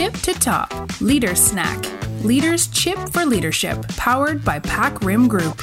tip to top Leader Snack leaders tip for leadership powered by PacRim Group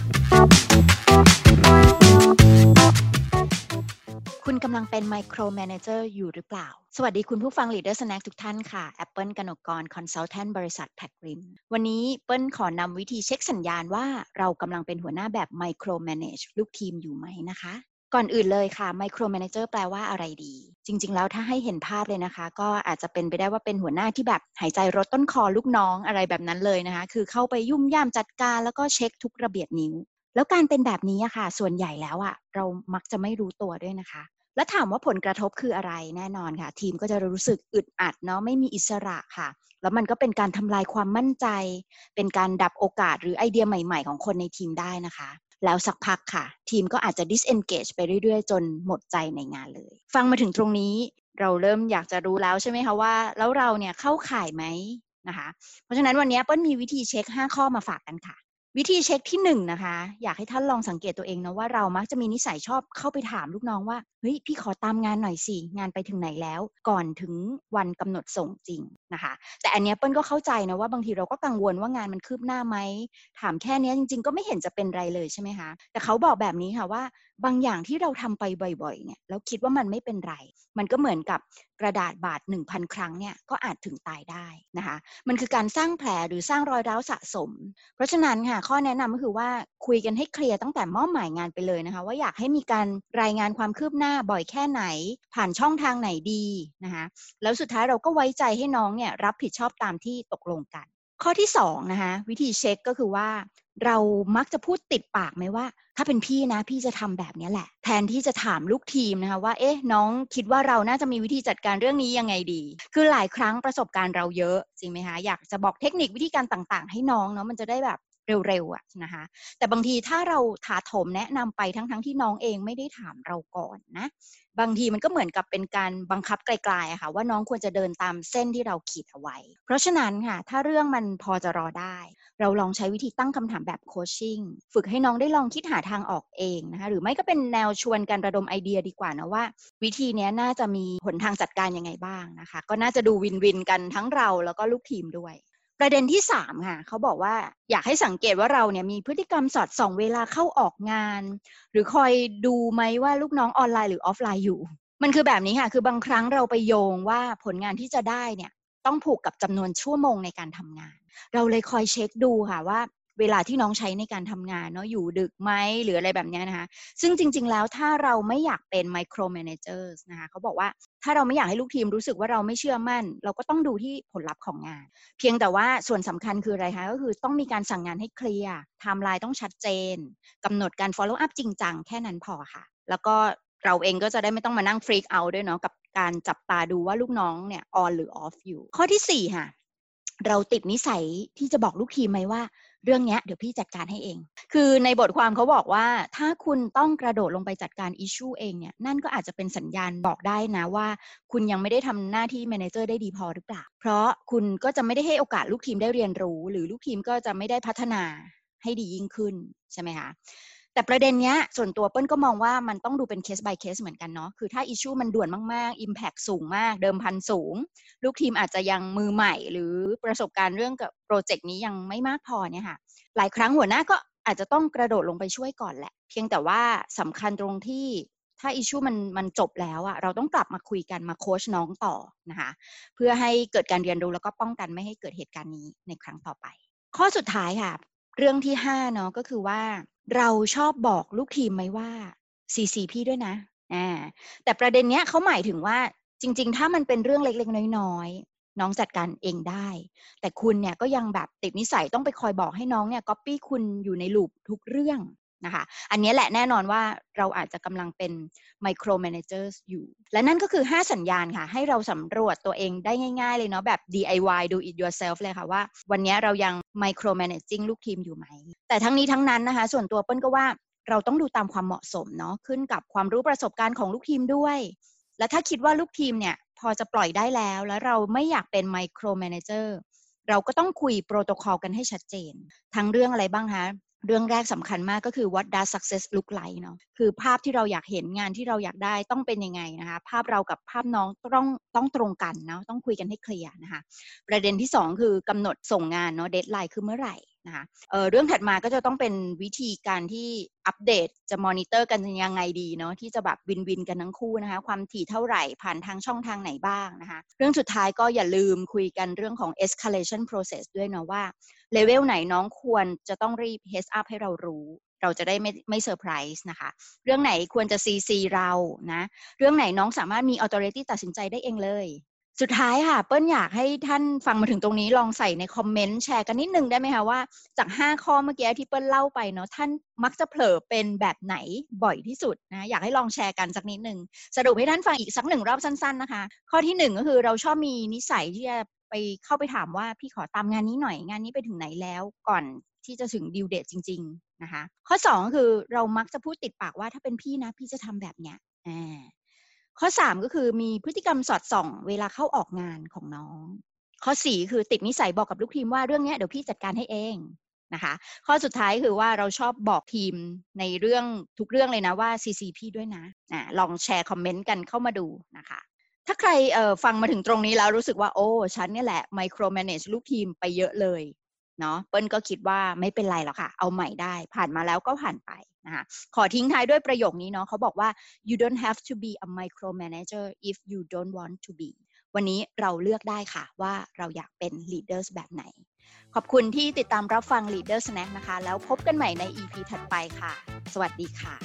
คุณกำลังเป็น micromanager อยู่หรือเปล่า สวัสดีคุณผู้ฟัง Leader Snack ทุกท่านค่ะ เปิ้ล กนกกร Consultant บริษัท PacRim วันนี้เปิ้ลขอนำวิธีเช็คสัญญาณว่าเรากำลังเป็นหัวหน้าแบบ micromanage ลูกทีมอยู่ไหมนะคะ ก่อนอื่นเลยค่ะ micromanager แปลว่าอะไรดี จริง ๆ แล้วถ้าให้เห็นภาพเลยนะคะ ก็อาจจะเป็นไปได้ว่าเป็นหัวหน้าที่แบบหายใจรถต้นคอลูกน้องอะไรแบบนั้นเลยนะคะ คือเข้าไปยุ่มย่ามจัดการแล้วก็เช็คทุกระเบียดนิ้ว แล้วการเป็นแบบนี้อะค่ะ ส่วนใหญ่แล้วอะเรามักจะไม่รู้ตัวด้วยนะคะ แล้วถามว่าผลกระทบคืออะไรแน่นอนค่ะ ทีมก็จะรู้สึกอึดอัดเนาะไม่มีอิสระค่ะ แล้วมันก็เป็นการทำลายความมั่นใจ เป็นการดับโอกาสหรือไอเดียใหม่ ๆ ของคนในทีมได้นะคะ แล้วสักพักค่ะ ทีมก็อาจจะ disengage ไปเรื่อยๆ จนหมดใจในงานเลย ฟังมาถึงตรงนี้เราเริ่มอยากจะรู้แล้วใช่ไหมคะว่า แล้วเราเนี่ยเข้าข่ายไหมนะคะ เพราะฉะนั้นวันนี้เปิ้ลมีวิธีเช็ค 5 ข้อมาฝากกันค่ะ วิธีเช็คที่หนึ่งนะคะ อยากให้ท่านลองสังเกตตัวเองนะว่าเรามักจะมีนิสัยชอบเข้าไปถามลูกน้องว่าเฮ้ยพี่ขอตามงานหน่อยสิงานไปถึงไหนแล้ว ก่อนถึงวันกำหนดส่งจริงนะคะ แต่อันนี้เปิ้ลก็เข้าใจนะว่าบางทีเราก็กังวลว่างานมันคืบหน้าไหมถามแค่นี้จริง ๆ ก็ไม่เห็นจะเป็นไรเลยใช่ไหมคะแต่เขาบอกแบบนี้ค่ะว่า บางอย่างที่เราทำไปบ่อยๆเนี่ยแล้วคิดว่ามันไม่เป็นไร มันก็เหมือนกับกระดาษบาด 1,000 ครั้งเนี่ยก็อาจถึงตายได้นะคะ มันคือการสร้างแผลหรือสร้างรอยร้าวสะสม เพราะฉะนั้นค่ะข้อแนะนำก็คือว่าคุยกันให้เคลียร์ตั้งแต่มอบหมายงานไปเลยนะคะ ว่าอยากให้มีการรายงานความคืบหน้าบ่อยแค่ไหน ผ่านช่องทางไหนดีนะคะแล้วสุดท้ายเราก็ไว้ใจให้น้องเนี่ยรับผิดชอบตามที่ตกลงกัน ข้อที่สองนะคะวิธีเช็คก็คือว่า เรามักจะพูดติดปากไหมว่า ถ้าเป็นพี่นะพี่จะทำแบบนี้แหละ แทนที่จะถามลูกทีมนะคะว่าเอ๊ะน้องคิดว่าเราน่าจะมีวิธีจัดการเรื่องนี้ยังไงดี คือหลายครั้งประสบการณ์เราเยอะจริงไหมคะอยากจะบอกเทคนิควิธีการต่างๆ ให้น้องเนาะมันจะได้แบบ เร็วๆอะนะคะแต่บางทีถ้าเราถาโถมแนะนำไปทั้งๆทที่น้องเองไม่ได้ถามเราก่อนนะบางทีมันก็เหมือนกับเป็นการบังคับไกลๆอะค่ะว่าน้องควรจะเดินตามเส้นที่เราขีดเอาไว้ เพราะฉะนั้นค่ะถ้าเรื่องมันพอจะรอได้ เราลองใช้วิธีตั้งคำถามแบบ coaching ฝึกให้น้องได้ลองคิดหาทางออกเองนะคะหรือไม่ก็เป็นแนวชวนการระดมไอเดียดีกว่านะว่า วิธีนี้น่าจะมีหนทางจัดการยังไงบ้างนะคะ ก็น่าจะดู win-win กันทั้งเราแล้วก็ลูกทีมด้วย ประเด็นที่สามค่ะเขาบอกว่าอยากให้สังเกตว่าเราเนี่ยมีพฤติกรรมสอดส่องเวลาเข้าออกงาน หรือคอยดูไหมว่าลูกน้องออนไลน์หรือออฟไลน์อยู่ มันคือแบบนี้ค่ะ คือบางครั้งเราไปโยงว่าผลงานที่จะได้เนี่ยต้องผูกกับจำนวนชั่วโมงในการทำงาน เราเลยคอยเช็คดูค่ะว่า เวลาที่น้องใช้ในการทำงานเนาะอยู่ดึกไหมหรืออะไรแบบนี้นะคะ ซึ่งจริง ๆ แล้วถ้าเราไม่อยากเป็น micromanager นะคะเขาบอกว่าถ้าเราไม่อยากให้ลูกทีมรู้สึกว่าเราไม่เชื่อมั่น เราก็ต้องดูที่ผลลัพธ์ของงาน เพียงแต่ว่าส่วนสำคัญคืออะไรคะก็คือต้องมีการสั่งงานให้เคลียร์ไทม์ไลน์ต้องชัดเจนกำหนดการ follow up จริงจังแค่นั้นพอค่ะ แล้วก็เราเองก็จะได้ไม่ต้องมานั่ง freak out ด้วยเนาะกับการจับตาดูว่าลูกน้องเนี่ย on หรือ off อยู่ ข้อที่4ค่ะเราติดนิสัยที่จะบอกลูกทีมไหมว่า เรื่องนี้เดี๋ยวพี่จัดการให้เอง คือในบทความเขาบอกว่า ถ้าคุณต้องกระโดดลงไปจัดการ issue เองเนี่ยนั่นก็อาจจะเป็นสัญญาณบอกได้นะว่า คุณยังไม่ได้ทำหน้าที่ manager ได้ดีพอหรือเปล่า เพราะคุณก็จะไม่ได้ให้โอกาสลูกทีมได้เรียนรู้ หรือลูกทีมก็จะไม่ได้พัฒนาให้ดียิ่งขึ้นใช่ไหมคะ แต่ประเด็นเนี้ยส่วนตัวเปิ้ลก็มองว่ามันต้องดูเป็นเคส by เคสเหมือนกันเนาะคือถ้า issue มันด่วนมากๆ Impact สูงมาก เดิมพันสูง ลูกทีมอาจจะยังมือใหม่ หรือประสบการณ์เรื่องกับโปรเจกต์นี้ยังไม่มากพอเนี่ยค่ะหลายครั้งหัวหน้าก็อาจจะต้องกระโดดลงไปช่วยก่อนแหละ เพียงแต่ว่าสำคัญตรงที่ถ้า issue มันมันจบแล้วอะเราต้องกลับมาคุยกันมาโค้ชน้องต่อนะคะเพื่อให้เกิดการเรียนรู้แล้วก็ป้องกันไม่ให้เกิดเหตุการณ์นี้ในครั้งต่อไป ข้อสุดท้ายค่ะ เรื่องที่5เนาะก็คือว่า เราชอบบอกลูกทีมไหมว่า CC พี่ด้วยนะอ่าแต่ประเด็นเนี้ยเขาหมายถึงว่าจริง ๆ ถ้ามันเป็นเรื่องเล็กๆ น้อยๆ น้องจัดการเองได้ แต่คุณเนี่ยก็ยังแบบติดนิสัยต้องไปคอยบอกให้น้องเนี่ยก๊อปปี้คุณอยู่ใน loop ทุกเรื่อง นะคะ อันนี้แหละแน่นอนว่าเราอาจจะกำลังเป็น micromanager อยู่ และนั่นก็คือ 5 สัญญาณค่ะ ให้เราสำรวจตัวเองได้ง่าย ๆ เลยเนาะแบบ DIY do it yourself เลยค่ะว่า วันนี้เรายัง micromanaging ลูกทีมอยู่ไหม แต่ทั้งนี้ทั้งนั้นนะคะ ส่วนตัวเปิ้ลก็ว่าเราต้องดูตามความเหมาะสมเนาะขึ้นกับความรู้ประสบการณ์ของลูกทีมด้วย และถ้าคิดว่าลูกทีมเนี่ยพอจะปล่อยได้แล้ว แล้วเราไม่อยากเป็น micromanager เราก็ต้องคุยโปรโตคอลกันให้ชัดเจน ทั้งเรื่องอะไรบ้างคะ เรื่องแรกสำคัญมากก็คือ what does success look like เนาะคือภาพที่เราอยากเห็นงานที่เราอยากได้ต้องเป็นยังไงนะคะ ภาพเรากับภาพน้องต้องต้องตรงกันเนาะต้องคุยกันให้เคลียร์นะคะ ประเด็นที่ 2 คือกำหนดส่งงานเนาะ deadline คือเมื่อไหร่ นะคะเรื่องถัดมาก็จะต้องเป็นวิธีการที่อัปเดตจะมอนิเตอร์กันยังไงดีเนาะที่จะแบบ win-win กันทั้งคู่นะคะ ความถี่เท่าไหร่ผ่านทางช่องทางไหนบ้างนะคะ เรื่องสุดท้ายก็อย่าลืมคุยกันเรื่องของ escalation process ด้วยเนาะว่าเลเวลไหนน้องควรจะต้องรีบ heads up ให้เรารู้เราจะได้ไม่ไม่เซอร์ไพรส์นะคะ เรื่องไหนควรจะ CC เรานะ เรื่องไหนน้องสามารถมี authority ตัดสินใจได้เองเลย สุดท้ายค่ะ เปิ้ลอยากให้ท่านฟังมาถึงตรงนี้ลองใส่ในคอมเมนต์แชร์กันนิดนึงได้ไหมคะว่าจาก 5 ข้อเมื่อกี้ที่เปิ้ลเล่าไปเนาะท่านมักจะเผลอเป็นแบบไหนบ่อยที่สุดนะอยากให้ลองแชร์กันสักนิดหนึ่งสรุปให้ท่านฟังอีกสักหนึ่งรอบสั้นๆนะคะ ข้อที่ 1 ก็คือเราชอบมีนิสัยที่จะไปเข้าไปถามว่าพี่ขอตามงานนี้หน่อยงานนี้ไปถึงไหนแล้วก่อนที่จะถึงดิวเดตจริง ๆนะคะ ข้อ2คือเรามักจะพูดติดปากว่าถ้าเป็นพี่นะพี่จะทำแบบเนี้ยอ่า ข้อ3ก็คือมีพฤติกรรมสอดส่อง เวลาเข้าออกงานของน้อง ข้อ4คือติดนิสัยบอกกับลูกทีมว่าเรื่องนี้เดี๋ยวพี่จัดการให้เองนะคะ ข้อสุดท้ายคือว่าเราชอบบอกทีมในเรื่องทุกเรื่องเลยนะว่า CC พี่ด้วยนะนะลองแชร์คอมเมนต์กันเข้ามาดูนะคะถ้าใครฟังมาถึงตรงนี้แล้วรู้สึกว่าโอ้ฉันนี่แหละไมโครแมネจลูกทีมไปเยอะเลย เนาะเปิ้ลก็คิดว่าไม่เป็นไรหรอกค่ะ เอาใหม่ได้ผ่านมาแล้วก็ผ่านไปนะคะขอทิ้งท้ายด้วยประโยคนี้เนาะเขาบอกว่า you don't have to be a micromanager if you don't want to be วันนี้เราเลือกได้ค่ะว่าเราอยากเป็น leaders แบบไหน ขอบคุณที่ติดตามรับฟัง Leader Snack นะคะ แล้วพบกันใหม่ใน EP ถัดไปค่ะ สวัสดีค่ะ